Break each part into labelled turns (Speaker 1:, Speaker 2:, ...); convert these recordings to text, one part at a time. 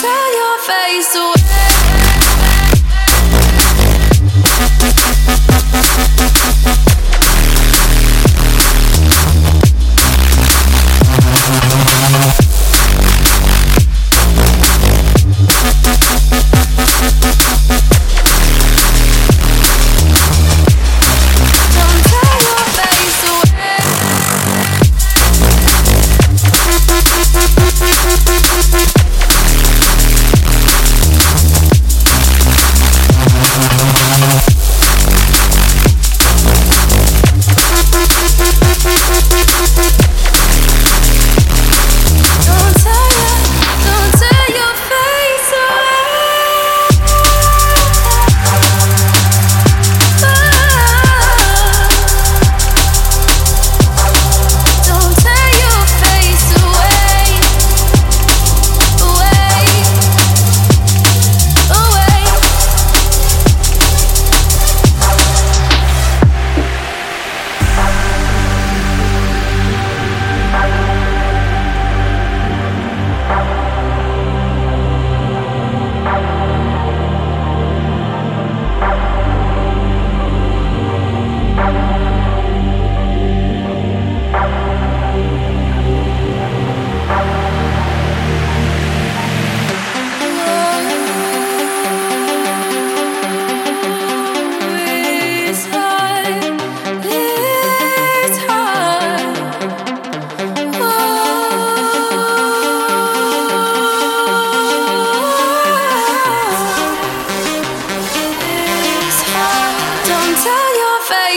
Speaker 1: tear your face away.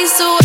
Speaker 2: So.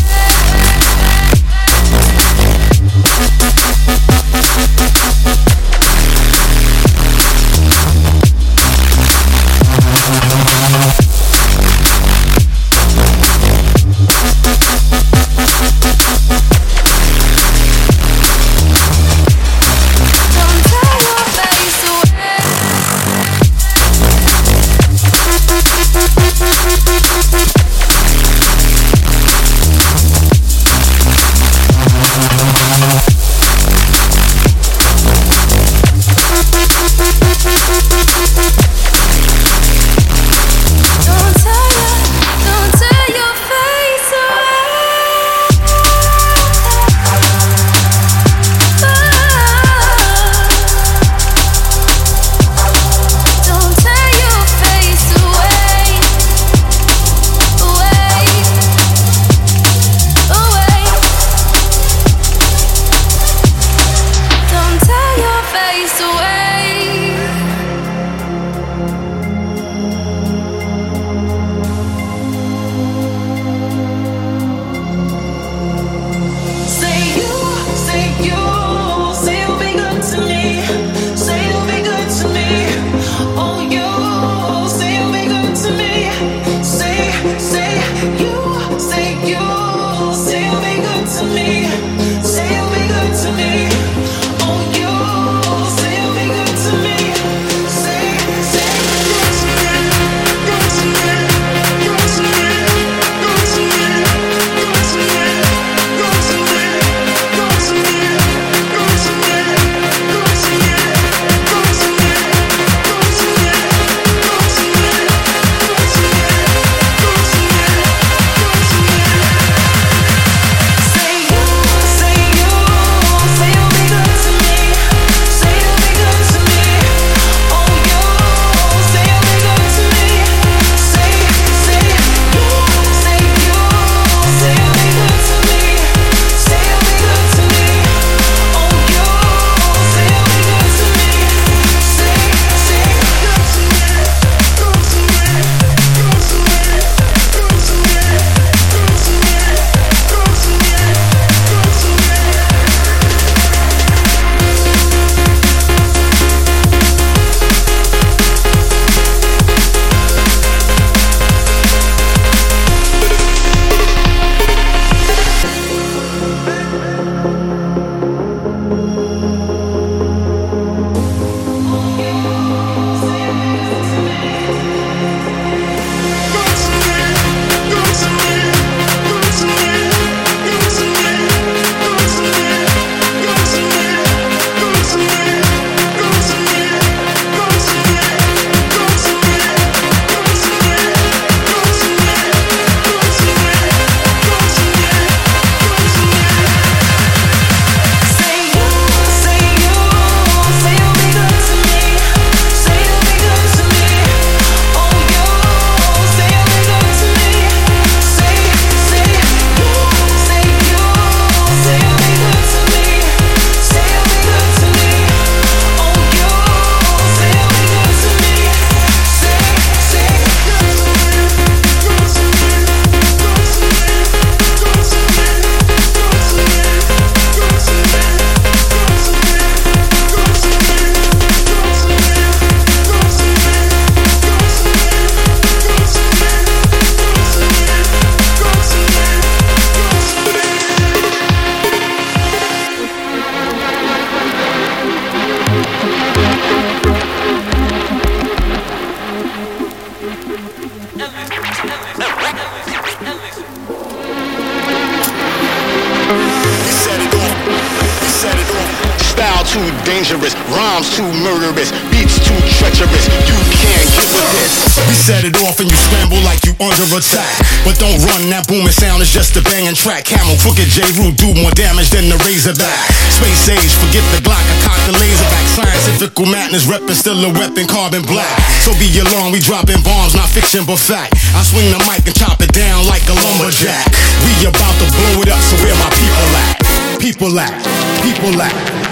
Speaker 2: Madness, reppin' still a weapon, carbon black. So be alarmed, we dropping bombs, not fiction but fact. I swing the mic and chop it down like a lumberjack. We about to blow it up, so where my people at? People at, people at.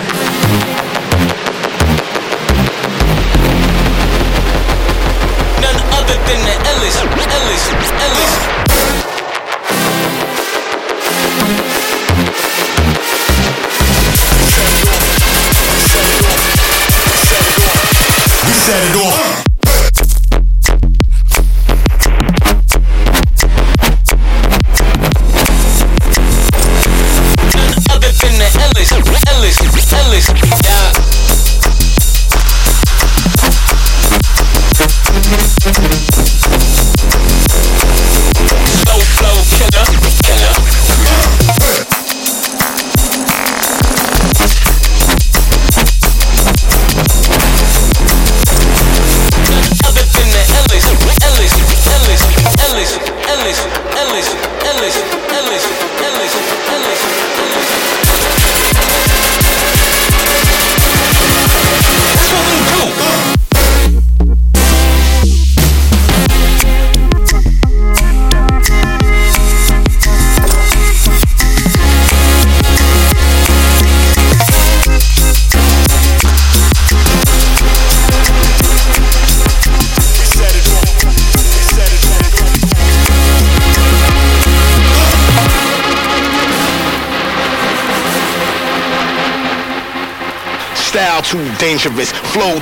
Speaker 2: Set it off.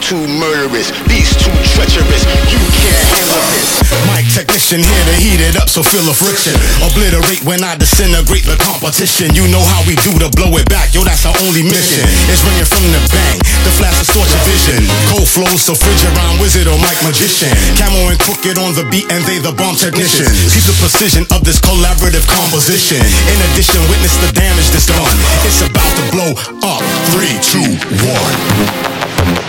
Speaker 3: Too murderous, beats too treacherous. You can't handle this.
Speaker 2: Mic technician here to heat it up, so feel the friction. Obliterate when I disintegrate the competition. You know how we do to blow it back, yo, that's our only mission. It's ringing from the bang, the flash distorts your vision. Cold flows, so fridge around wizard or mic magician. Camo and Krooked on the beat, and they the bomb technician. Keep the precision of this collaborative composition. In addition, witness the damage that's done. It's about to blow up. Three, two, one.